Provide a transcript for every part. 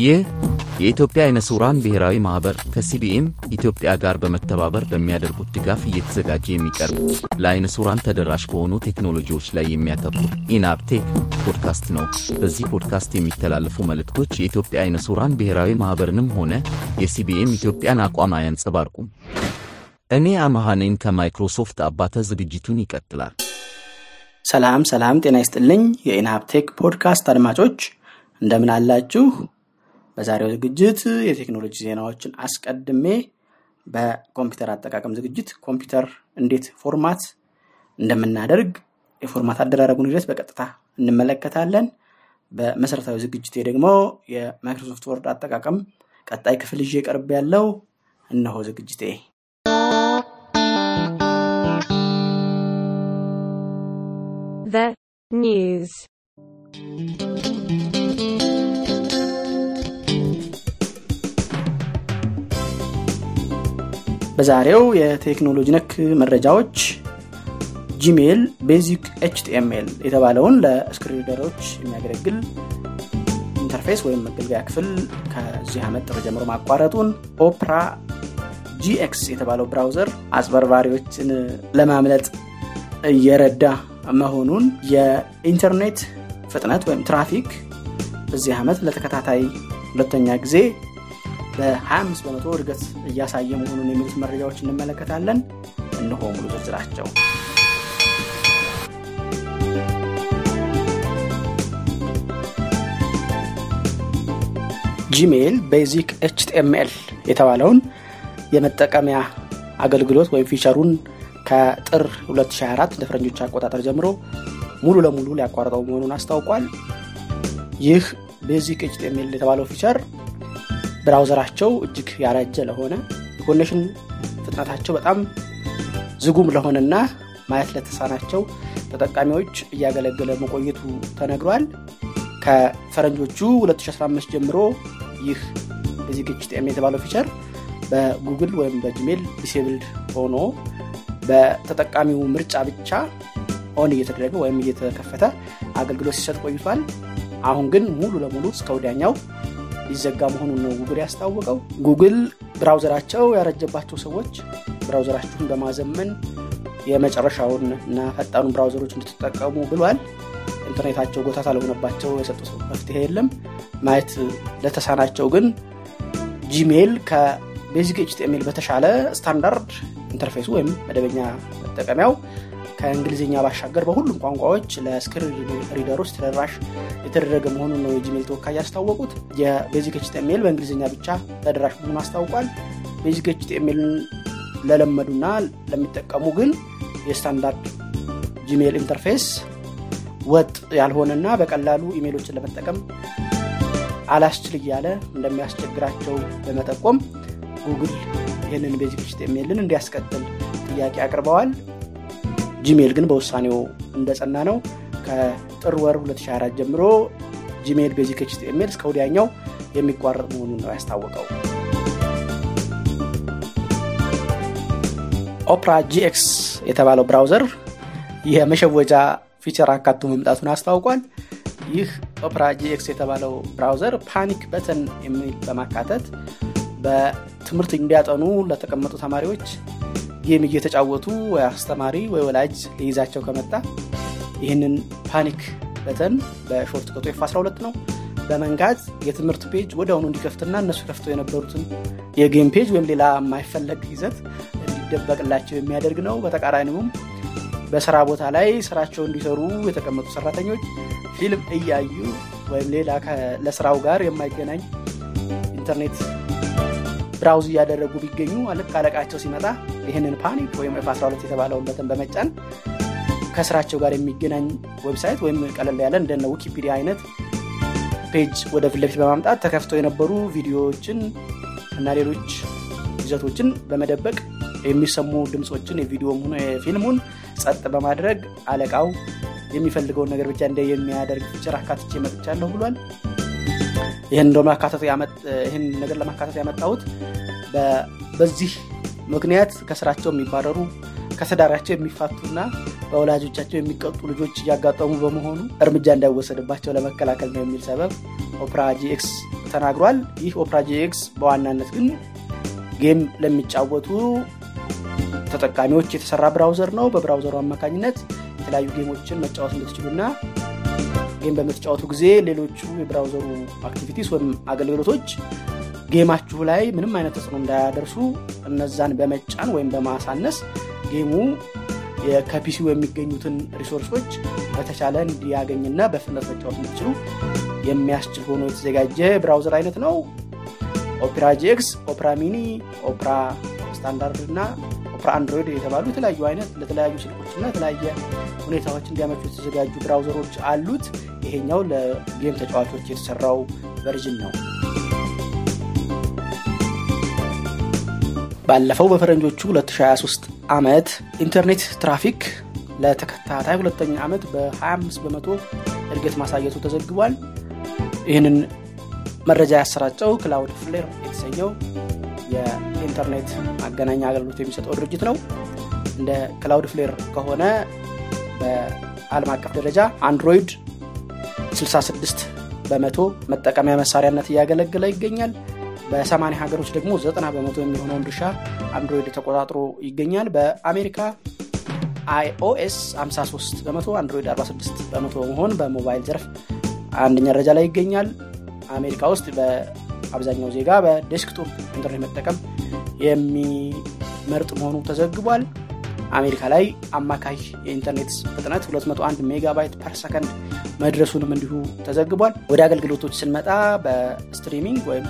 ይህ የኢትዮጵያ አይነ ስውራን ብሔራዊ ማኅበር ከ CBM ኢትዮጵያ ጋር በመተባበር በሚያደርጉት ድጋፍ እየተዘጋጀ የሚቀርብ ለአይነ ስውራን ተደራሽ በሆኑ ቴክኖሎጂዎች ላይ የሚያተኩር ኢንአፕቴክ ፖድካስት ነው። በዚህ ፖድካስት የሚተላለፉ መልእክቶች የኢትዮጵያ አይነ ስውራን ብሔራዊ ማኅበርንም ሆነ የ CBM ኢትዮጵያን አቋም አያንጸባርቁም። እኔ አመሃኔን ከማይክሮሶፍት አባተ ዝግጅቱን ይቀጥላል። ሰላም ሰላም፣ ጤና ይስጥልኝ የኢንሃፕቴክ ፖድካስት አድማጮች እንደምን አላችሁ? በዛሬው ዝግጅት የቴክኖሎጂ ዜናዎችን አስቀድሜ በኮምፒውተር አጠቃቀም ዝግጅት ኮምፒውተር እንዴት format እንደምናደርግ የ format አደራረጉን ሂደት በቀጥታ እንመለከታለን። በመሰረታዊ ዝግጅቴ ደግሞ የ Microsoft Word አጠቃቀም ቀጣይ ክፍል ይዤ ቀርቤያለሁ እነሆ ዝግጅቴ። The በዛሬው የቴክኖሎጂ ነክ መረጃዎች Gmail Basic HTML የተባለውን ለ screen reader ኦች የሚያገለግል interface ወይም መገልገያ ክፍል ከዚህ ዓመት ጥር ጀምሮ ማቋረጡን፣ Opera GX የተባለው browser አጭበርባሪዎችን ለማምለጥ እየረዳ መሆኑን፣ የኢንተርኔት ፍጥነት ወይም ትራፊክ በዚህ ዓመት ለተከታታይ ሁለተኛ ጊዜ በ25 በመቶ እድገት እያሳየ መሆኑን የሚሉት መረጃዎች እንመለከታለን። እነሆ ሙሉ ዝርዝራቸው። Gmail Basic HTML የተባለውን የመጠቀሚያ አገልግሎት ወይም feature ኡን ከጥር 2024 ለፈረንጆች አቆጣጠር ጀምሮ ሙሉ ለሙሉ ሊያቋርጠው መሆኑን አስታውቋል። ይህ Basic HTML የተባለው feature browser ኣቸው እጅግ ያረጀ ለሆነ የ connection ፍጥነታቸው በጣም ዝግም ለሆነና ማየት ለተሳናቸው ተጠቃሚዎች እያገለገለ መቆየቱ ተነግሯል። ከፈረንጆቹ 2015 ጀምሮ ይህ Basic HTML የተባለው feature በ Google ወይም በ Gmail disabled ሆኖ በተጠቃሚው ምርጫ ብቻ on እየተደረገ ወይም እየተከፈተ አገልግሎት ሲሰጥ ቆይቷል። አሁን ግን ሙሉ ለሙሉ እስከ ወዲያኛው ሊዘጋ መሆኑን ነው ጉግል ያስታወቀው። Google browser ኣቸው ያረጀባቸው ሰዎች browser ኣችሁን በማዘመን የመጨረሻውን እና ፈጣኑን browser ኦች እንድትጠቀሙ ብሏል። ኢንተርኔታቸው ጎታታ ለሆነባቸው የሰጡት መፍትሄ የለም። ማየት ለተሳናቸው ግን Gmail ከ Basic HTML በተሻለ standard interface ኡ ወይም መደበኛ መጠቀሚያው ከእንግሊዝኛ ባሻገር በሁሉም ቋንቋዎች ለ screen reader ኦች ተደራሽ የተደረገ መሆኑን ነው የ Gmail ተወካይ ያስታወቁት። የ Basic HTML በእንግሊዝኛ ብቻ ተደራሽ መሆኑን አስታውቋል። Basic HTML ን ለለመዱና ለሚጠቀሙ ግን የ standard Gmail interface ወጥ ያልሆነና በቀላሉ ኢሜሎችን ለመጠቀም አላስችል እያለ እንደሚያስቸግራቸው በመጠቆም ጉግል ይህንን Basic HTML ን እንዲያስቀጥል ጥያቄ አቅርበዋል። Gmail ግን በውሳኔው እንደጸና ነው። ከጥር ወር 2024 ጀምሮ Gmail Basic HTML እስከ ወዲያኛው የሚቋረጥ መሆኑን ነው ያስታወቀው። Opera GX የተባለው browser የመሸወጃ feature አካቶ መምጣቱን አስታውቋል። ይህ Opera GX የተባለው browser panic button የሚል በማካተት በትምህርት እንዲያጠኑ ለተቀመጡ ተማሪዎች game እየተጫወቱ ወይ አስተማሪ ወይ ወላጅ ሊይዛቸው ከመጣ ይህንን panic button በ shortcut ኡ F 12 ነው በመንካት የትምህርት page ወደ አሁኑ እንዲከፍትና እነሱ ከፍተው የነበሩትን የ game page ወይም ሌላ የማይፈለግ ይዘት እንዲደበቅላቸው የሚያደርግ ነው። በተቃራኒውም በስራ ቦታ ላይ ስራቸው እንዲሰሩ የተቀመጡ ሰራተኞች ፊልም እያዩ ወይም ሌላ ለስራው ጋር የማይገናኝ ኢንተርኔት browse እያደረጉ ቢገኙ ልክ አለቃቸው ሲመጣ ይህንን panic ወይም F 12 የተባለውን button በመጫን ከስራቸው ጋር የሚገናኝ website ወይም ቀለል ያለ እንደነ ዊኪፒዲያ አይነት page ወደ ፊት ለፊት በማምጣት ተከፍተው የነበሩ ቪዲዮዎችን እና ሌሎች ይዘቶችን በመደበቅ የሚሰሙ ድምፆችን የቪዲዮም ሆነ የፊልሙን ጸጥ በማድረግ አለቃው የሚፈልገውን ነገር ብቻ እንደ የሚያደርግ feature አካትቼ መጥቻለሁ ብሏል። ይህን ነገር ለማካተት ያመጣሁት በዚህ ምክንያት ከስራቸው የሚባረሩ ከትዳራቸው የሚፋቱና በወላጆቻቸው የሚቀጡ ልጆች እያጋጠሙ በመሆኑ እርምጃ እንዳይወሰድባቸው ለመከላከል ነው የሚል ሰበብ Opera GX ተናግሯል። ይህ Opera GX በዋናነት ግን game ለሚጫወቱ ተጠቃሚዎች የተሰራ browser ነው። በ browser ኡ አማካኝነት የተለያዩ game ኦችን መጫወት እንድትችሉና game በምትጫወቱ ጊዜ ሌሎቹ የ browser ኡ activities ወይም አገልግሎቶች game ኣችሁ ላይ ምንም አይነት ተጽዕኖ እንዳያደርሱ እነዛን በመጫን ወይም በማሳነስ game ኡ ከ PC ው የሚገኙትን resource ኦች በተቻለ እንዲያገኝና በፍጥነት መጫወት እንዲችሉ የሚያስችል ሆኖ የተዘጋጀ browser አይነት ነው። Opera GX፣ Opera Mini፣ Opera Standard እና Opera Android የተባሉ የተለያዩ አይነት ለተለያዩ ስልኮችና የተለያየ ሁኔታዎች እንዲያመቹ የተዘጋጁ browser ኦች አሉት። ይሄኛው ለ game ተጫዋቾች የተሰራው version ነው። ባለፈው በፈረንጆቹ 2023 ዓመት ኢንተርኔት ትራፊክ ለተከታታይ ሁለተኛ ዓመት በ25 በመቶ እድገት ማሳየቱ ተዘግቧል። ይህንን መረጃ ያሰራጨው Cloudflare የተሰኘው የኢንተርኔት ማገናኛ አገልግሎት የሚሰጠው ድርጅት ነው። እንደ Cloudflare ከሆነ በዓለም አቀፍ ደረጃ Android 66 በመቶ መጠቀሚያ መሳሪያነት እያገለገለ ይገኛል። በ80 ሀገሮች ደግሞ 90 በመቶ የሚሆነውን ድርሻ አንድሮይድ ተቆጣጥሮ ይገኛል። በአሜሪካ iOS 53 በመቶ አንድሮይድ 46 በመቶ በመሆን በሞባይል ዘርፍ አንደኛ ደረጃ ላይ ይገኛል። አሜሪካ ውስጥ በአብዛኛው ዜጋ በ desktop ኢንተርኔት መጠቀም የሚመርጥ መሆኑ ተዘግቧል። አሜሪካ ላይ አማካይ የኢንተርኔት ፍጥነት 201 megabyte per second መድረሱንም እንዲሁ ተዘግቧል። ወደ አገልግሎቶች ስንመጣ በ streaming ወይም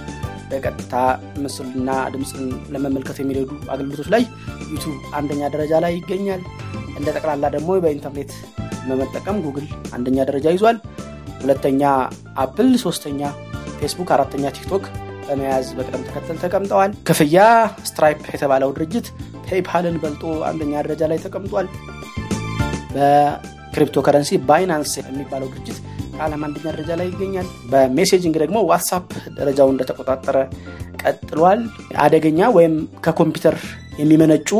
በቀጥታ ምስልና ድምፅን ለመመልከት የሚረዱ አገልግሎቶች ላይ ዩቱብ አንደኛ ደረጃ ላይ ይገኛል። እንደ ጠቅላላ ደግሞ በኢንተርኔት በመጠቀም ጉግል አንደኛ ደረጃ ይዟል። ሁለተኛ አፕል፣ ሶስተኛ ፌስቡክ፣ አራተኛ ቲክቶክ በመያዝ በቅደም ተከተል ተቀምጠዋል። ክፍያ ስትራይፕ የተባለው ድርጅት ፔይፓልን በልጦ አንደኛ ደረጃ ላይ ተቀምጧል። በክሪፕቶ ከረንሲ ባይናንስ የሚባለው ድርጅት ከዓለም አንደኛ ደረጃ ላይ ይገኛል። በ messaging ደግሞ ዋትሳፕ ደረጃውን እንደተቆጣጠረ ቀጥሏል። አደገኛ ወይም ከኮምፒውተር የሚመነጩ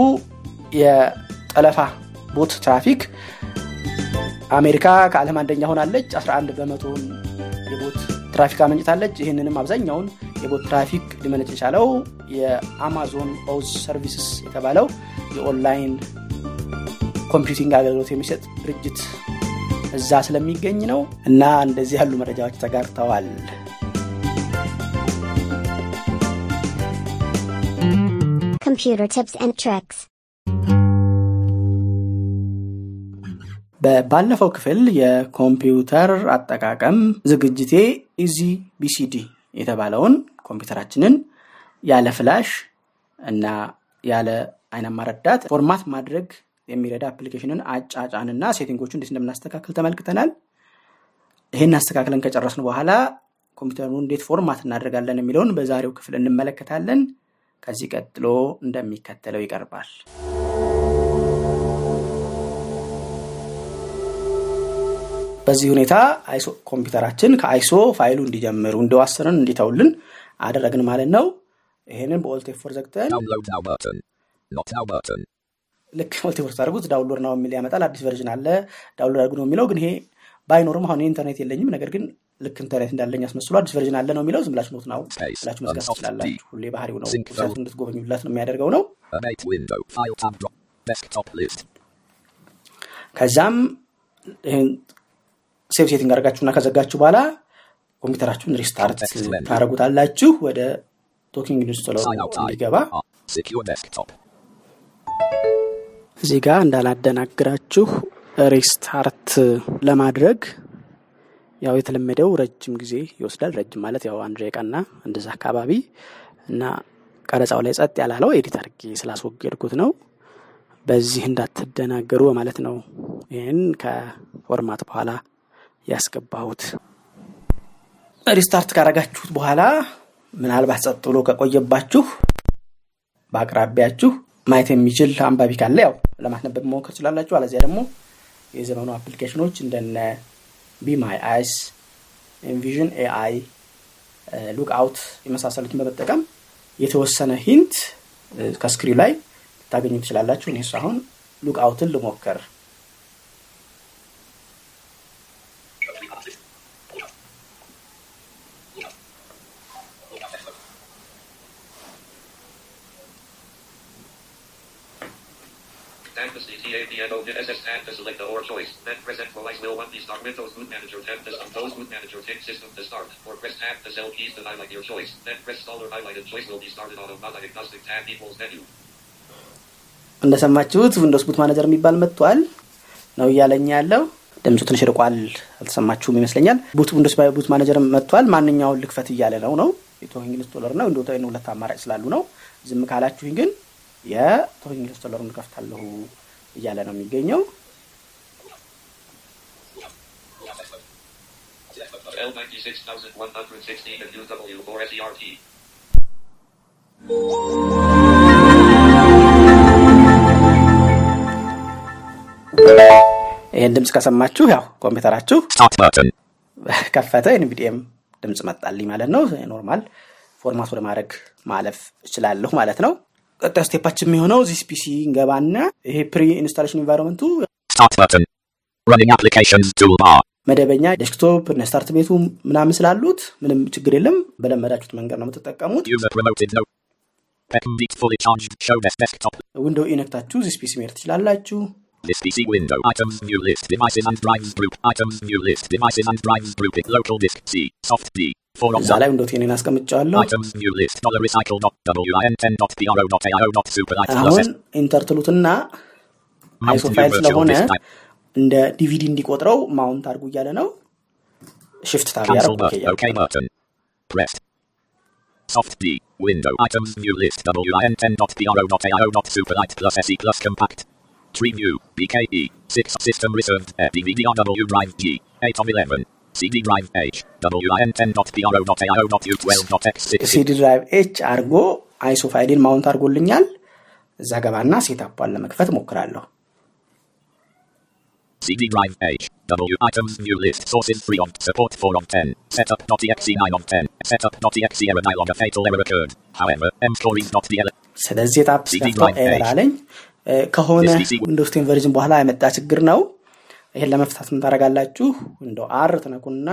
የጠለፋ bot traffic አሜሪካ ከዓለም አንደኛ ሆናለች። 11 በመቶውን የ bot traffic አመንጭታለች። ይህንንም አብዛኛውን የ bot traffic ሊመነጭ የቻለው የ Amazon Web Services የተባለው የ online computing አገልግሎት የሚሰጥ ድርጅት እዛ ስለሚገኝ ነው እና እንደዚህ ያሉ መረጃዎች ተጋርተዋል። Computer tips and. ባለፈው ክፍል የኮምፒውተር አጠቃቀም ዝግጅቴ EasyBCD የተባለውን ኮምፒውተራችንን ያለ flash እና ያለ አይናማ ረዳት format ማድረግ የሚረዳ application ን አጫጫንና setting ኦቹ እንዴት እንደምናስተካክል ተመልክተናል። ይህን አስተካክለን ከጨረስን በኋላ ኮምፒውተሩን እንዴት format እናደርጋለን የሚለውን በዛሬው ክፍል እንመለከታለን። ከዚህ ቀጥሎ እንደሚከተለው ይቀርባል። በዚህ ሁኔታ አይሶ ኮምፒውተራችን ከአይሶ ፋይሉ እንዲጀምሩ እንደዋሰንን እንዲተውልን አደረግን ማለት ነው። ይህንን በኦልቴ ፎር ዘግተን. ልክ ኦልቴ ፎር ታደርጉት ዳውንሎድ ነው የሚል ያመጣል። አዲስ ቨርዥን አለ ዳውንሎድ አድርጉ ነው የሚለው። ግን ይሄ ባይኖርም አሁን ኢንተርኔት የለኝም፣ ነገር ግን ልክ ኢንተርኔት እንዳለኝ አስመስሎ አዲስ ቨርዥን አለ ነው የሚለው። ዝም ብላችሁ ኖት ነው. ብላችሁ መዝጋት Unsoft ትችላላችሁ። ሁሌ ባህሪው ነው phone. እንድትጎበኙላት ነው የሚያደርገው ነው።. ከዛም save setting አድርጋችሁና ከዘጋችሁ በኋላ ኮምፒውተራችሁን restart. ታደረጉታላችሁ ወደ talking installer. እንዲገባ. እዚህ ጋር እንዳላደናግራችሁ restart ለማድረግ ያው የተለመደው ረጅም ጊዜ ይወስዳል። ረጅም ማለት ያው አንድ ደቂቃና እንደዛ አካባቢ እና ቀረጻው ላይ ጸጥ ያለው edit አድርጌ ስላስወገድኩት ነው። በዚህ እንዳትደናገሩ በማለት ነው ይህን ከ format በኋላ ያስገባሁት። restart ካረጋችሁት በኋላ ምናልባት ጸጥ ብሎ ከቆየባችሁ በአቅራቢያችሁ ማየት የሚችል አንባቢ ካለ ያው ለማስነበብ መሞከር ትችላላችሁ። አለዚያ ደግሞ የዘመኑ application ኦች እንደነ Be My Eyes፣ Envision AI፣ Lookout የመሳሰሉትን በመጠቀም የተወሰነ ሂንት ከስክሪው ላይ ልታገኙ ትችላላችሁ። እኔ እሱ አሁን ሉክ አውትን ልሞክር። parentheses TAPNO did SS tab to select the or choice. Then press equalize start Windows Boot Manager tab to Windows Boot Manager tick system to start. Or press tab to sell keys to highlight your choice. Then press dollar highlighted choice will be started on a non-diagnostic tab equals menu. እንደሰማችሁት Windows boot manager የሚባል መጥቷል ነው እያለኝ ያለው። ድምፁ ትንሽ ርቋል፣ አልተሰማችሁም ይመስለኛል። boot Windows boot manager መጥቷል። ማንኛውን ልክፈት እያለ ነው ነው የ talking installer ነው Windows ten ሁለት አማራጭ ስላሉ ነው። ዝም ካላችሁኝ ግን የ talking installer ኡን እከፍታለሁ እያለ ነው የሚገኘው። L96116 and UW4SERT. ይህን ድምፅ ከሰማችሁ ያው ኮምፒውተራችሁ Start button. ከፈተ NVDA ም ድምፅ መጣልኝ ማለት ነው። normal format ወደ ማድረግ ማለፍ እችላለሁ ማለት ነው። ቀጣዩ step ኣችን የሚሆነው This PC እንገባና ይሄ pre-installation environment ኡ መደበኛ desktop እነ start button ኡ ምናምን ስላሉት ምንም ችግር የለም። በለመዳችሁት መንገድ ነው የምትጠቀሙት።. ዊንዶው ኢነክታችሁ ዚስ ፒሲ መሄድ ትችላላችሁ። This PC window. Items view list. Devices and drives group. Items view list. Devices and drives grouping. Local disk C. Soft D. 4 of እዛ ላይ ዊንዶው ቴንን አስቀምጫዋለሁ። Items view list. Dollar recycle dot WIN 10 dot PRO dot AIO dot superlight plus አሁን. ኢንተር ትሉትና አይሶ ፋይል ስለሆነ. እንደ ዲቪዲ እንዲቆጥረው ማውንት አድርጉ እያለ ነው። ሽፍት ታብ. Soft D. Window. Items view list. WIN 10 dot PRO dot AIO dot superlight plus SE plus compact. Tree view. BKE. 6 system reserved. Uh, DVD on W drive G. 8 of 11. CD drive H. WIN 10 dot PRO dot AIO dot U12 dot X6. ሲዲ ድራይቭ ኤች አድርጎ አይሶ ፋይሌን ማውንት አድርጎልኛል። እዛ ገባና ሴታፓን ለመክፈት ሞክራለሁ። CD drive H. W items view list sources 3 of support 4 of 10. Setup.exe 9 of 10. Setup.exe error dialog a fatal error occurred. However, mstories not the ele- ስለዚህ ሴታፕ CD ስከፍተው drive ኤረር page. አለኝ። እ፣ ከሆነ This PC ዊንዶውስ ቴን ቨርዥን በኋላ የመጣ ችግር ነው። ይሄን ለመፍታት ምን ታደርጋላችሁ? ዊንዶው አር ትነኩና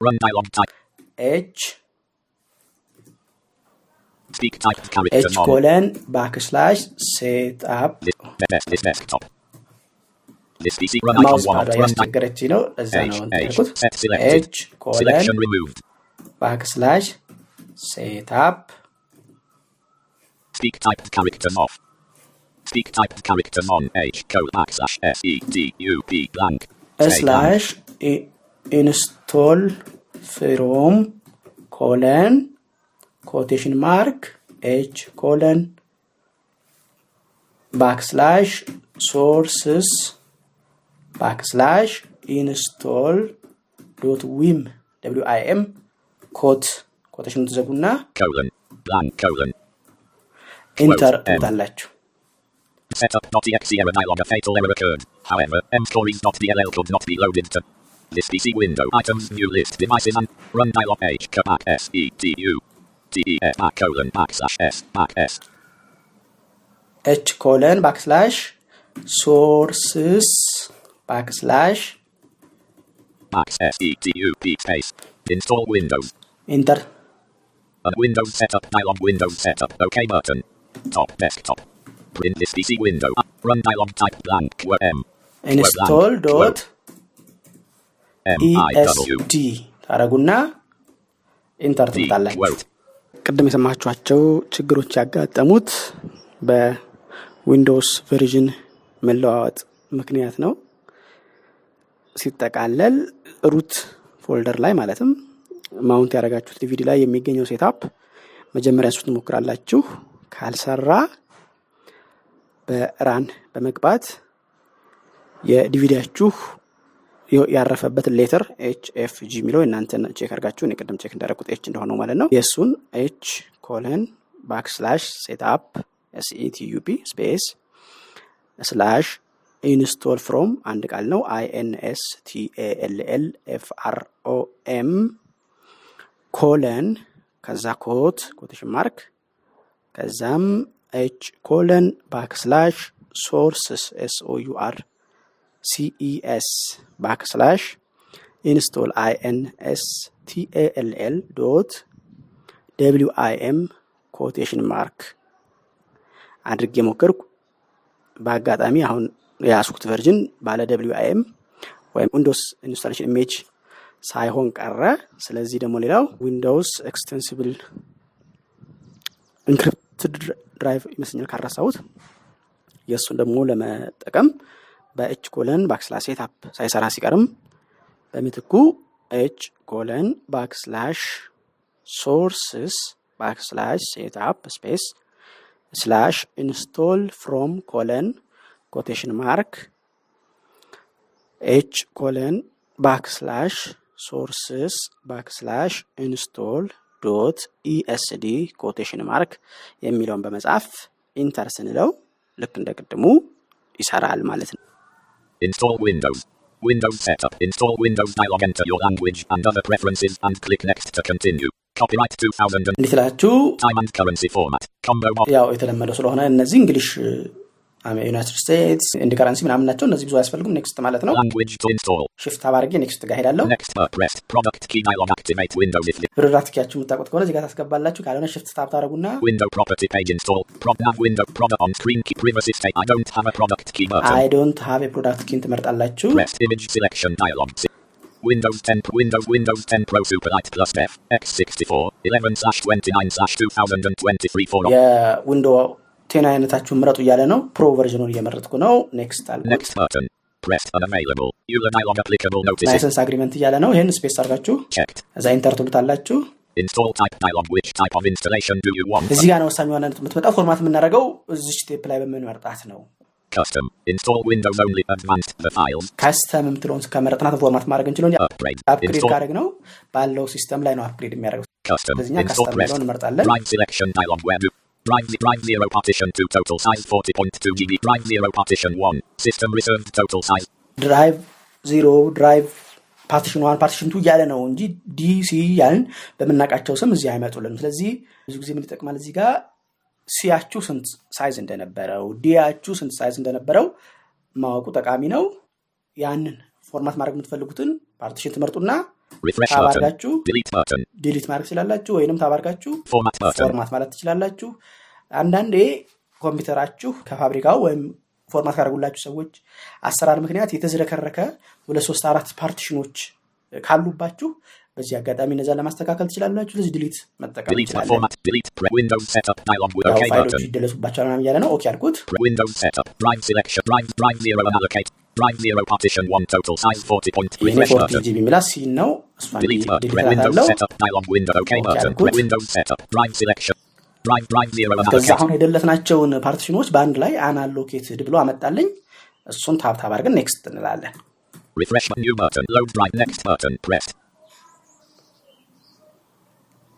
run dialog type. ኤች Speak type character ኤች on. ኮለን ባክስላሽ ሴትአፕ ማውስ 1 ፓዷ of run type. እያስቸገረች ነው። እዛ H, ነው H, እንትልኩት set selected. ኤች ኮለን Selection removed. ባክስላሽ ሴትአፕ Speak type character off. Speak type character on. H, code backslash S E T U P blank. Say blank. ስላሽ ኢንስቶል ፍሮም ኮለን ኮቴሽን ማርክ ኤች ኮለን ባክስላሽ ሶርስስ ባክስላሽ ኢንስቶል ዶት ዊም ደብሊው አይ ኤም ኮት ኮቴሽን ትዘጉና colon blank colon ኢንተር Quote, M. ትሉታላችሁ። Setup.exe error dialog a fatal error occurred. However, mstories.dll could not be loaded to this PC window. Items view list devices and run dialog H back S E T U T E F back colon backslash S back S ኤች ኮለን ባክስላሽ ሶርስስ ባክስላሽ back S E T U P space. Install Windows. ኢንተር A Windows setup dialog Windows setup OK button. Top desktop. Print this PC window. Run dialog type blank were M ኢንስቶል ዶት M I W ኢኤስዲ ታረጉና ኢንተር quote. ቅድም የሰማችኋቸው ችግሮች ያጋጠሙት በ Windows version መለዋወጥ ምክንያት ነው። ሲጠቃለል root folder ላይ ማለትም mount ያደረጋችሁት ዲቪዲ ላይ የሚገኘው setup መጀመሪያ እሱን ትሞክራላችሁ። ካልሰራ በ Run በመግባት የዲቪዲያችሁ ያረፈበት letter H F G የሚለው እናንተን check አድርጋችሁ እኔ ቅድም check እንዳደረኩት H እንደሆነው ማለት ነው። የእሱን H colon backslash setup SETUP space slash install from አንድ ቃል ነው I N S T L F R colon ከዛ quote quotation mark ከዛም H colon backslash sources S O backslash install I N S T A L L dot W I M quotation mark አድርጌ ሞከርኩ። በአጋጣሚ አሁን የያዝኩት version ባለ WIM ወይም Windows installation image ሳይሆን ቀረ። ስለዚህ ደግሞ ሌላው Windows extensible encrypted drive ይመስለኛል ካረሳሁት የእሱን ደግሞ ለመጠቀም በ H colon backslash setup ሳይሰራ ሲቀርም በምትኩ H colon backslash sources backslash setup space slash install from colon quotation mark H colon backslash sources backslash install dot ESD quotation mark የሚለውን በመጻፍ enter ስንለው ልክ እንደ ቅድሙ ይሰራል ማለት ነው። Install Windows. Windows setup. Install Windows dialog. Enter your language and other preferences and click next to continue. Copyright 2000 and እንዴት ላችሁ time and currency format. Combo of ያው የተለመደው ስለሆነ እነዚህ English United States እንዲ currency ምናምን ናቸው። እነዚህ ብዙ አያስፈልጉም። next ማለት ነው።. shift tab አድርጌ next ጋር ሄዳለሁ። uh, product key ያችሁ የምታውቁት ከሆነ እዚህ ጋር ታስገባላችሁ። ካልሆነ shift tab ታደርጉና. I don't have a product key ን ትመርጣላችሁ። Windows 10 Pro- Windows Windows 10 Pro Superlight Plus F X64 11 slash 29 slash 2023 for የ Window ten አይነታችሁን ምረጡ እያለ ነው። pro version ኑን እየመረጥኩ ነው። next አልኩት። license agreement እያለ ነው። ይህን space አድርጋችሁ. እዛ enter ትሉታላችሁ።? እዚህ ጋር ነው ወሳኝ ዋና የምትመጣው። format የምናደርገው እዚህ step ላይ በምንመርጣት ነው። Custom. Install Windows only advanced the files. custom የምትለውን ከመረጥናት format ማድረግ Upgrade. upgrade ካደረግ ነው ባለው system ላይ ነው upgrade የሚያደርገው። custom pressed. የሚለውን እንመርጣለን። Drive drive drive zero partition to total size 40.2 GB. Drive zero partition one. System reserved total size. drive zero drive partition one partition two እያለ ነው እንጂ D C ያልን በምናውቃቸው ስም እዚህ አይመጡልም። ስለዚህ ብዙ ጊዜ ምን ይጠቅማል እዚህ ጋር C ያችሁ ስንት size እንደነበረው D ያችሁ ስንት size እንደነበረው ማወቁ ጠቃሚ ነው። ያንን format ማድረግ የምትፈልጉትን partition ትመርጡና Button. delete ማድረግ ትችላላችሁ፣ ወይንም button. format ማለት ትችላላችሁ። አንዳንዴ ኮምፒውተራችሁ ከፋብሪካው ወይም format ካደረጉላችሁ ሰዎች አሰራር ምክንያት የተዝረከረከ ሁለት ሶስት አራት partition ኖች ካሉባችሁ በዚህ አጋጣሚ እነዛን ለማስተካከል ትችላላችሁ። ስለዚህ delete መጠቀም. ይደለሱባቸዋል ምናምን እያለ ነው። OK አልኩት።. Drive selection. Drive drive zero unallocate. Drive zero partition one total size 40 point. ይሄኔ Refresh ፎርቲ button. ጂቢ የሚላት ሲን ነው። እሷን Delete button. ዲሊት Pre- Windows እላታለሁ። setup dialog window. OK Okay, button. አልኩት። Pre- Windows setup. Drive selection. Drive drive zero ከዛ unallocate. አሁን የደለትናቸውን ፓርቲሽኖች በአንድ ላይ አናሎኬትድ ብሎ አመጣልኝ። እሱን ታብ ታብ አድርገን ኔክስት እንላለን። Refresh bu- new button. Load drive next button pressed.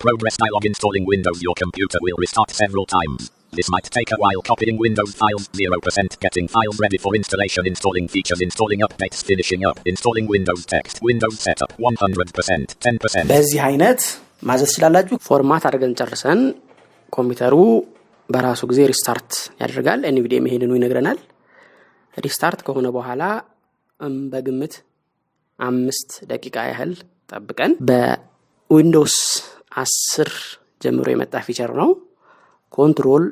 Progress dialog installing Windows. Your computer will restart several times. This might take a while copying Windows files. 0% getting files ready for installation. Installing features. Installing updates. Finishing up. Installing Windows text. Windows setup. 100%. 10%. በዚህ አይነት ማዘዝ ትችላላችሁ። format አድርገን ጨርሰን ኮምፒውተሩ በራሱ ጊዜ restart ያደርጋል። NVDA ም ይሄንኑ ይነግረናል። restart ከሆነ በኋላ በግምት አምስት ደቂቃ ያህል ጠብቀን በዊንዶውስ አስር ጀምሮ የመጣ feature ነው። ኮንትሮል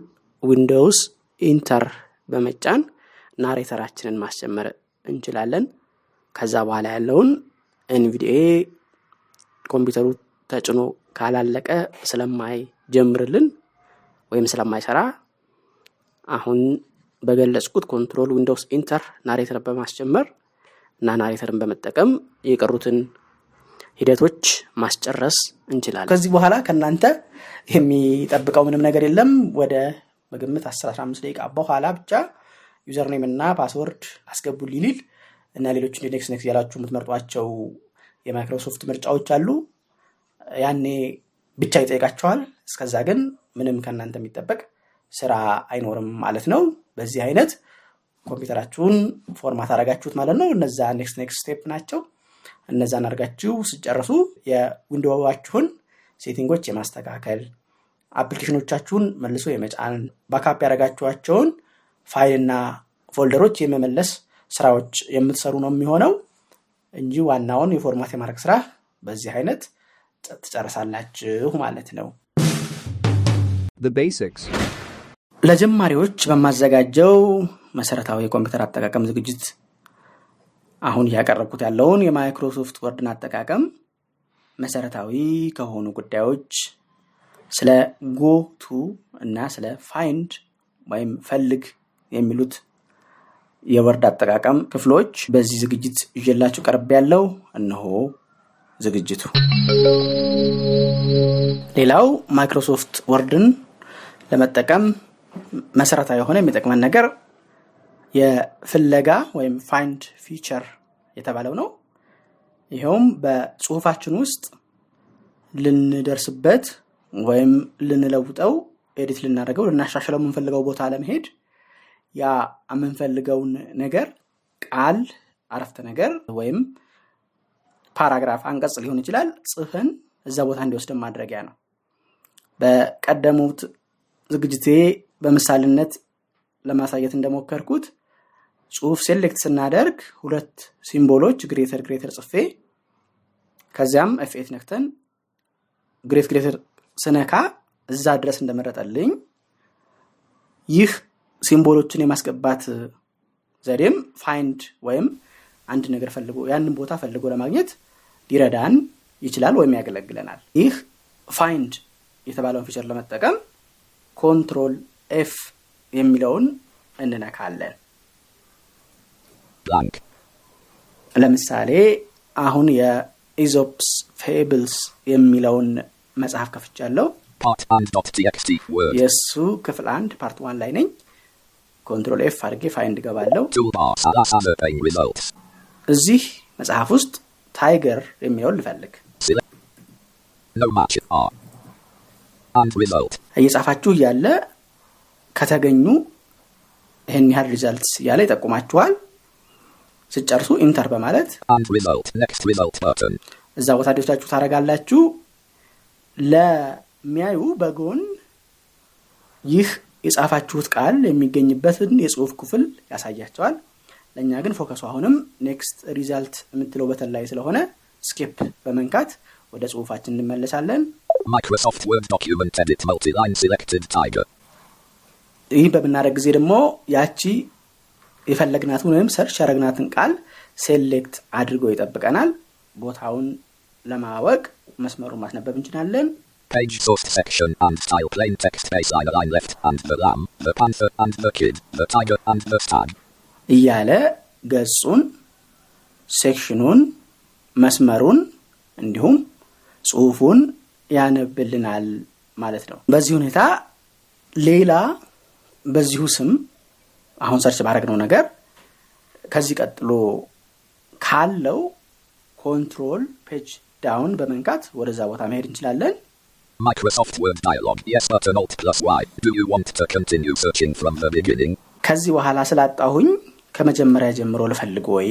Windows ኢንተር በመጫን narrator ራችንን ማስጀመር እንችላለን። ከዛ በኋላ ያለውን NVDA ኮምፒውተሩ ተጭኖ ካላለቀ ስለማይጀምርልን ወይም ስለማይሰራ አሁን በገለጽኩት control Windows enter narrator ን በማስጀመር እና narrator ን በመጠቀም የቀሩትን ሂደቶች ማስጨረስ እንችላለን። ከዚህ በኋላ ከእናንተ የሚጠብቀው ምንም ነገር የለም። ወደ በግምት 10-15 ደቂቃ በኋላ ብቻ username እና password አስገቡ ሊል እና ሌሎች ኔክስ ኔክስ ያላችሁ የምትመርጧቸው የማይክሮሶፍት ምርጫዎች አሉ። ያኔ ብቻ ይጠይቃቸዋል። እስከዛ ግን ምንም ከእናንተ የሚጠበቅ ስራ አይኖርም ማለት ነው። በዚህ አይነት ኮምፒውተራችሁን format አደረጋችሁት ማለት ነው። እነዛ next next step ናቸው። እነዛን አድርጋችሁ ስትጨርሱ የ window ዋችሁን setting ጎች የማስተካከል application ኖቻችሁን መልሶ የመጫን backup ያደረጋችኋቸውን file ና folder ሮች የመመለስ ስራዎች የምትሰሩ ነው የሚሆነው እንጂ ዋናውን የ format የማድረግ ስራ በዚህ አይነት ትጨርሳላችሁ ማለት ነው። The basics. ለጀማሪዎች በማዘጋጀው መሰረታዊ የኮምፒውተር አጠቃቀም ዝግጅት አሁን እያቀረብኩት ያለውን የ Microsoft Word ን አጠቃቀም መሰረታዊ ከሆኑ ጉዳዮች ስለ go to እና ስለ find ወይም ፈልግ የሚሉት የ Word አጠቃቀም ክፍሎች በዚህ ዝግጅት ይዤላችሁ ቀርቤያለሁ እነሆ ዝግጅቱ። ሌላው Microsoft Word ን ለመጠቀም መሰረታዊ የሆነ የሚጠቅመን ነገር የፍለጋ ወይም find feature የተባለው ነው። ይኸውም በጽሁፋችን ውስጥ ልንደርስበት ወይም ልንለውጠው፣ edit ልናደርገው፣ ልናሻሽለው የምንፈልገው ቦታ ለመሄድ ያ የምንፈልገውን ነገር ቃል፣ አረፍተ ነገር ወይም paragraph፣ አንቀጽ ሊሆን ይችላል ጽፈን እዛ ቦታ እንዲወስደን ማድረጊያ ነው። በቀደሙት ዝግጅቴ በምሳሌነት ለማሳየት እንደሞከርኩት ጽሁፍ select ስናደርግ ሁለት symbol ኦች greater greater ጽፌ ከዚያም F eight ነክተን greater greater ስነካ እዛ ድረስ እንደመረጠልኝ ይህ symbol ኦችን የማስገባት ዘዴም find ወይም አንድ ነገር ፈልጎ ያንን ቦታ ፈልጎ ለማግኘት ሊረዳን ይችላል ወይም ያገለግለናል። ይህ find የተባለውን feature ለመጠቀም control F የሚለውን እንነካለን። ለምሳሌ አሁን የ Aesop's Fables የሚለውን መጽሐፍ ከፍቻለሁ። part one dot txt word, የእሱ ክፍል አንድ part one ላይ ነኝ። control F አድርጌ find results, እዚህ መጽሐፍ ውስጥ tiger የሚለውን ልፈልግ። እየጻፋችሁ እያለ ከተገኙ ይህን ያህል results እያለ ይጠቁማችኋል። ስትጨርሱ enter በማለት and result, next result button, እዛ ቦታ እንዲወስዳችሁ ታደርጋላችሁ። ለሚያዩ በጎን ይህ የጻፋችሁት ቃል የሚገኝበትን የጽሁፍ ክፍል ያሳያቸዋል። ለእኛ ግን focus ኡ አሁንም next result የምትለው button ላይ ስለሆነ escape በመንካት ወደ ጽሁፋችን እንመለሳለን። Microsoft Word document edit multi-line selected tiger, ይህ በምናደርግ ጊዜ ደግሞ ያቺ የፈለግናትን ወይም search ያደረግናትን ቃል select አድርጎ ይጠብቀናል። ቦታውን ለማወቅ መስመሩን ማስነበብ እንችላለን። page source section and style plain text baseline line left and the lamb, the panther and the kid, the tiger and the stag, እያለ ገጹን፣ section ኡን፣ መስመሩን እንዲሁም ጽሁፉን ያነብልናል ማለት ነው። በዚህ ሁኔታ ሌላ በዚሁ ስም አሁን search ባደረግነው ነገር ከዚህ ቀጥሎ ካለው control page down በመንካት ወደዛ ቦታ መሄድ እንችላለን። Microsoft Word dialog, yes button alt plus Y, do you want to continue searching from the beginning? ከዚህ በኋላ ስላጣሁኝ ከመጀመሪያ ጀምሮ ልፈልግ ወይ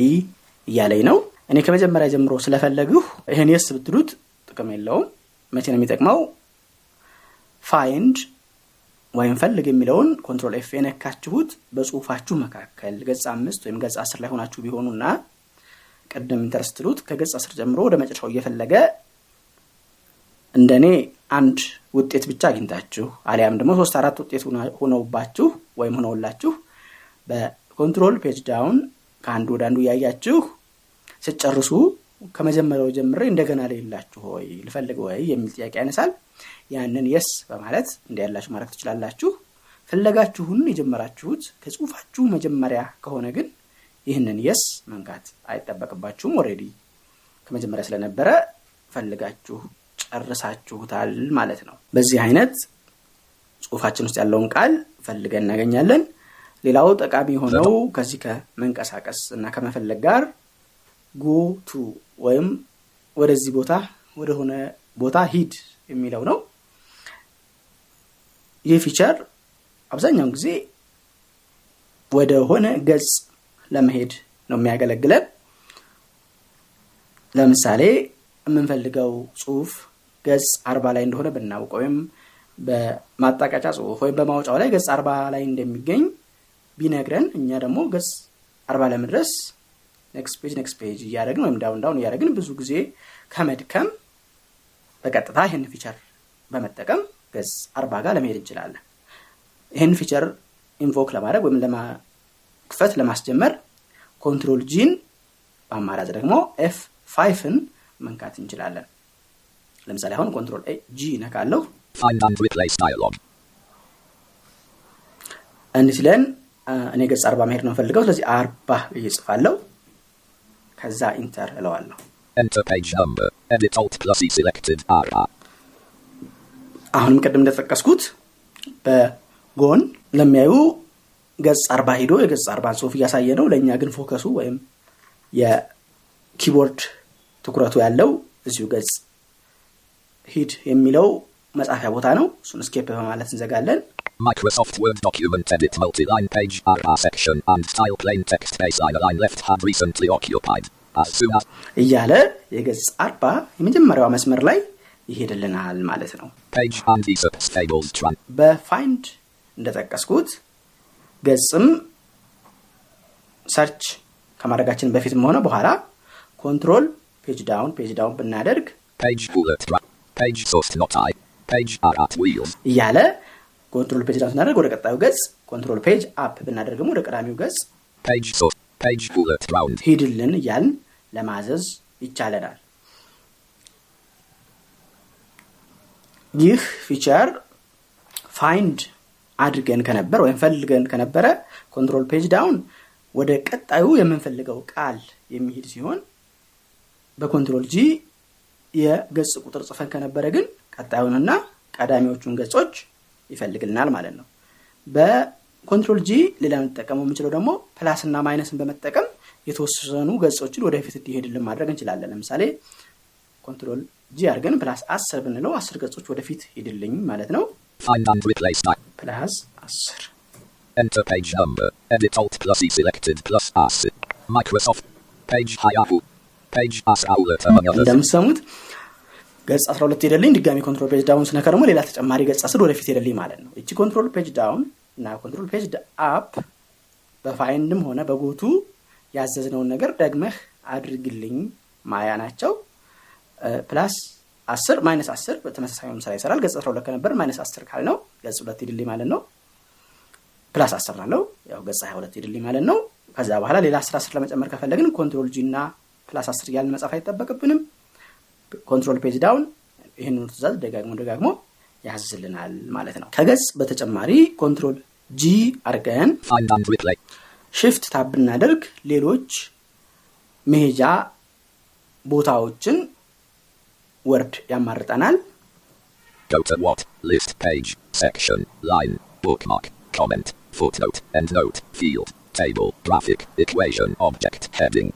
እያለኝ ነው። እኔ ከመጀመሪያ ጀምሮ ስለፈለግሁ ይህን yes ብትሉት ጥቅም የለውም። መቼ ነው የሚጠቅመው? find ወይም ፈልግ የሚለውን control F የነካችሁት በጽሁፋችሁ መካከል ገጽ አምስት ወይም ገጽ አስር ላይ ሆናችሁ ቢሆኑና ቅድም enter ስትሉት ከገጽ አስር ጀምሮ ወደ መጨረሻው እየፈለገ እንደ እኔ አንድ ውጤት ብቻ አግኝታችሁ አሊያም ደግሞ ሶስት አራት ውጤት ሆነ- ሆነውባችሁ ወይም ሆነውላችሁ በ control page down ከአንዱ ወደ አንዱ እያያችሁ ስትጨርሱ ከመጀመሪያው ጀምሬ እንደገና ሌላችሁ ሆይ ልፈልግ ወይ የሚል ጥያቄ ያነሳል። ያንን yes በማለት እንዲያላችሁ ማድረግ ትችላላችሁ። ፍለጋችሁን የጀመራችሁት ከጽሁፋችሁ መጀመሪያ ከሆነ ግን ይህንን yes መንካት አይጠበቅባችሁም። already ከመጀመሪያ ስለነበረ ፈልጋችሁ ጨርሳችሁታል ማለት ነው። በዚህ አይነት ጽሁፋችን ውስጥ ያለውን ቃል ፈልገን እናገኛለን። ሌላው ጠቃሚ የሆነው ከዚህ ከመንቀሳቀስ እና ከመፈለግ ጋር go to ወይም ወደዚህ ቦታ ወደሆነ ቦታ ሂድ የሚለው ነው። ይህ feature አብዛኛውን ጊዜ ወደ ሆነ ገጽ ለመሄድ ነው የሚያገለግለን። ለምሳሌ የምንፈልገው ጽሁፍ ገጽ አርባ ላይ እንደሆነ ብናውቅ ወይም በማጣቀሻ ጽሁፍ ወይም በማውጫው ላይ ገጽ አርባ ላይ እንደሚገኝ ቢነግረን እኛ ደግሞ ገጽ አርባ ለመድረስ next page next page እያደረግን ወይም down down እያደረግን ብዙ ጊዜ ከመድከም በቀጥታ ይህን feature በመጠቀም ገጽ አርባ ጋር ለመሄድ እንችላለን። ይህን feature invoke ለማድረግ ወይም ለመክፈት ለማስጀመር control G ን በአማራጭ ደግሞ F five ን መንካት እንችላለን። ለምሳሌ አሁን control G ነካለሁ።. እንዲህ ሲለን እኔ ገጽ አርባ መሄድ ነው የምፈልገው። ስለዚህ አርባ ብዬ ጽፋለሁ። ከዛ enter እለዋለሁ። E. አሁንም ቅድም እንደጠቀስኩት በጎን ለሚያዩ ገጽ አርባ ሂዶ የገጽ አርባን ጽሁፍ እያሳየ ነው። ለእኛ ግን focus ኡ ወይም የ keyboard ትኩረቱ ያለው እዚሁ ገጽ ሂድ የሚለው መጻፊያ ቦታ ነው። እሱን escape በማለት እንዘጋለን። Microsoft Word document edit multi-line page RR section and style plain text baseline line left had recently occupied. As soon as እያለ የገጽ አርባ የመጀመሪያዋ መስመር ላይ ይሄድልናል ማለት ነው። በ find እንደጠቀስኩት ገጽም search ከማድረጋችን በፊትም ሆነ በኋላ control page down page down ብናደርግ እያለ control page down ስናደርግ ወደ ቀጣዩ ገጽ control page up ብናደርግ ደግሞ ወደ ቀዳሚው ገጽ ሂድልን እያልን ለማዘዝ ይቻለናል። ይህ feature find አድርገን ከነበር ወይም ፈልገን ከነበረ control page down ወደ ቀጣዩ የምንፈልገው ቃል የሚሄድ ሲሆን በ control G የገጽ ቁጥር ጽፈን ከነበረ ግን ቀጣዩንና ቀዳሚዎቹን ገጾች ይፈልግልናል ማለት ነው። በ control G ሌላ ልንጠቀመው የምንችለው ደግሞ plus ና minus ን በመጠቀም የተወሰኑ ገጾችን ወደፊት እንዲሄድልን ማድረግ እንችላለን። ለምሳሌ control G አድርገን plus አስር ብንለው አስር ገጾች ወደፊት ሂድልኝ ማለት ነው። plus አስር enter page number edit Alt plus E selected plus S Microsoft page Hayaku page as outlet among others እንደምትሰሙት ገጽ 12 ሄደልኝ። ድጋሚ control page down ስነካ ደግሞ ሌላ ተጨማሪ ገጽ አስር ወደፊት ሄደልኝ ማለት ነው። እቺ control page down እና control page up በ find ም ሆነ በ go to ያዘዝነውን ነገር ደግመህ አድርግልኝ ማያ ናቸው። plus አስር minus አስር በተመሳሳይ ስራ ይሰራል። ገጽ 12 ከነበር minus አስር ካልነው ገጽ ሁለት ሄድልኝ ማለት ነው። plus አስር ላለው ያው ገጽ 22 ሄድልኝ ማለት ነው። ከዛ በኋላ ሌላ አስር አስር ለመጨመር ከፈለግን control G እና plus አስር እያልን መጻፍ አይጠበቅብንም። control page down ይህንኑ ትእዛዝ ደጋግሞ ደጋግሞ ያዝልናል ማለት ነው። ከገጽ በተጨማሪ ኮንትሮል ጂ አርገን ሽፍት ታብ ብናደርግ ሌሎች መሄጃ ቦታዎችን ወርድ ያማርጠናል። go to what list page section line bookmark comment footnote endnote field table graphic equation object heading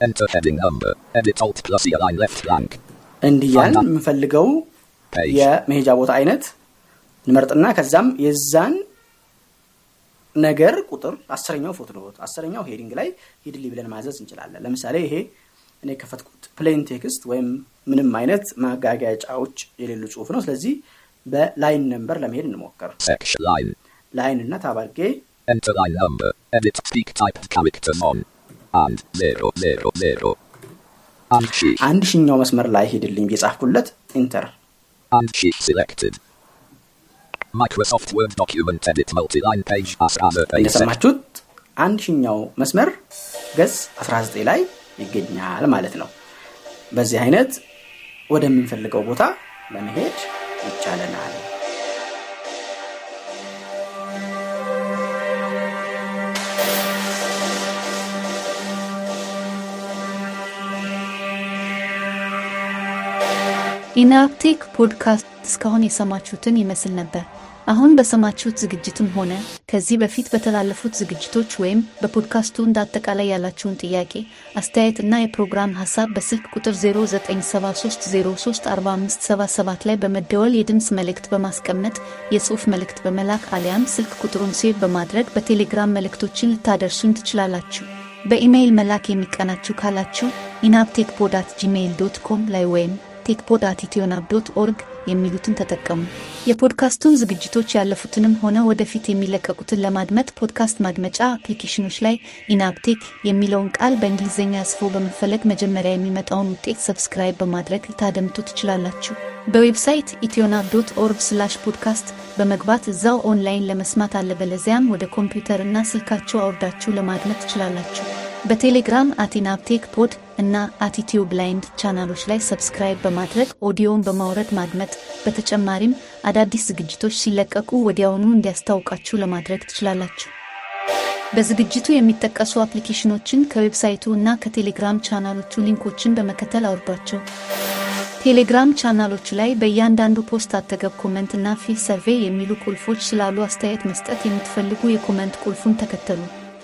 enter heading number edit Alt plus E align left blank እንዲያን አና- የምንፈልገው የመሄጃ ቦታ አይነት እንመርጥና ከዛም የዛን ነገር ቁጥር አስረኛው footnote አስረኛው heading ላይ ሂድልኝ ብለን ማዘዝ እንችላለን። ለምሳሌ ይሄ እኔ የከፈትኩት plain text ወይም ምንም አይነት ማጋጌጫዎች የሌሉ ጽሁፍ ነው። ስለዚህ በ line number ለመሄድ እንሞክር። line እና tab አርጌ አንድ ሺኛው መስመር ላይ ሂድልኝ የጻፍኩለት ኢንተር multi-line page as other page section እንደሰማችሁት አንድ ሺኛው መስመር ገጽ 19 ላይ ይገኛል ማለት ነው። በዚህ አይነት ወደምንፈልገው ቦታ ለመሄድ ይቻለናል። ኢናብቴክ ፖድካስት እስካሁን የሰማችሁትን ይመስል ነበር። አሁን በሰማችሁት ዝግጅትም ሆነ ከዚህ በፊት በተላለፉት ዝግጅቶች ወይም በፖድካስቱ እንደ አጠቃላይ ያላችሁን ጥያቄ፣ አስተያየት እና የፕሮግራም ሀሳብ በስልክ ቁጥር 0973034577 ላይ በመደወል የድምፅ መልእክት በማስቀመጥ የጽሑፍ መልእክት በመላክ አሊያም ስልክ ቁጥሩን save በማድረግ በቴሌግራም መልእክቶችን ልታደርሱን ትችላላችሁ። በኢሜይል መላክ የሚቀናችሁ ካላችሁ ኢናብቴክ pod at Gmail dot com ላይ ወይም techpod at ኢትዮናብ dot org የሚሉትን ተጠቀሙ። የፖድካስቱን ዝግጅቶች ያለፉትንም ሆነ ወደፊት የሚለቀቁትን ለማድመጥ ፖድካስት ማድመጫ አፕሊኬሽኖች ላይ ኢናብቴክ የሚለውን ቃል በእንግሊዝኛ ጽፎ በመፈለግ መጀመሪያ የሚመጣውን ውጤት subscribe በማድረግ ልታደምጡ ትችላላችሁ። በዌብሳይት ኢትዮናብ dot org slash ፖድካስት በመግባት እዛው ኦንላይን ለመስማት አለበለዚያም ወደ ኮምፒውተርና ስልካችሁ አውርዳችሁ ለማድመጥ ትችላላችሁ። በቴሌግራም at ኢናብቴክ pod እና at ኢትዮ blind ቻናሎች ላይ subscribe በማድረግ ኦዲዮን በማውረድ ማድመጥ፣ በተጨማሪም አዳዲስ ዝግጅቶች ሲለቀቁ ወዲያውኑ እንዲያስታውቃችሁ ለማድረግ ትችላላችሁ። በዝግጅቱ የሚጠቀሱ አፕሊኬሽኖችን ከዌብሳይቱ እና ከቴሌግራም ቻናሎቹ ሊንኮችን በመከተል አውርዷቸው። ቴሌግራም ቻናሎቹ ላይ በእያንዳንዱ post አጠገብ comment እና fill survey የሚሉ ቁልፎች ስላሉ አስተያየት መስጠት የምትፈልጉ የ comment ቁልፉን ተከተሉ።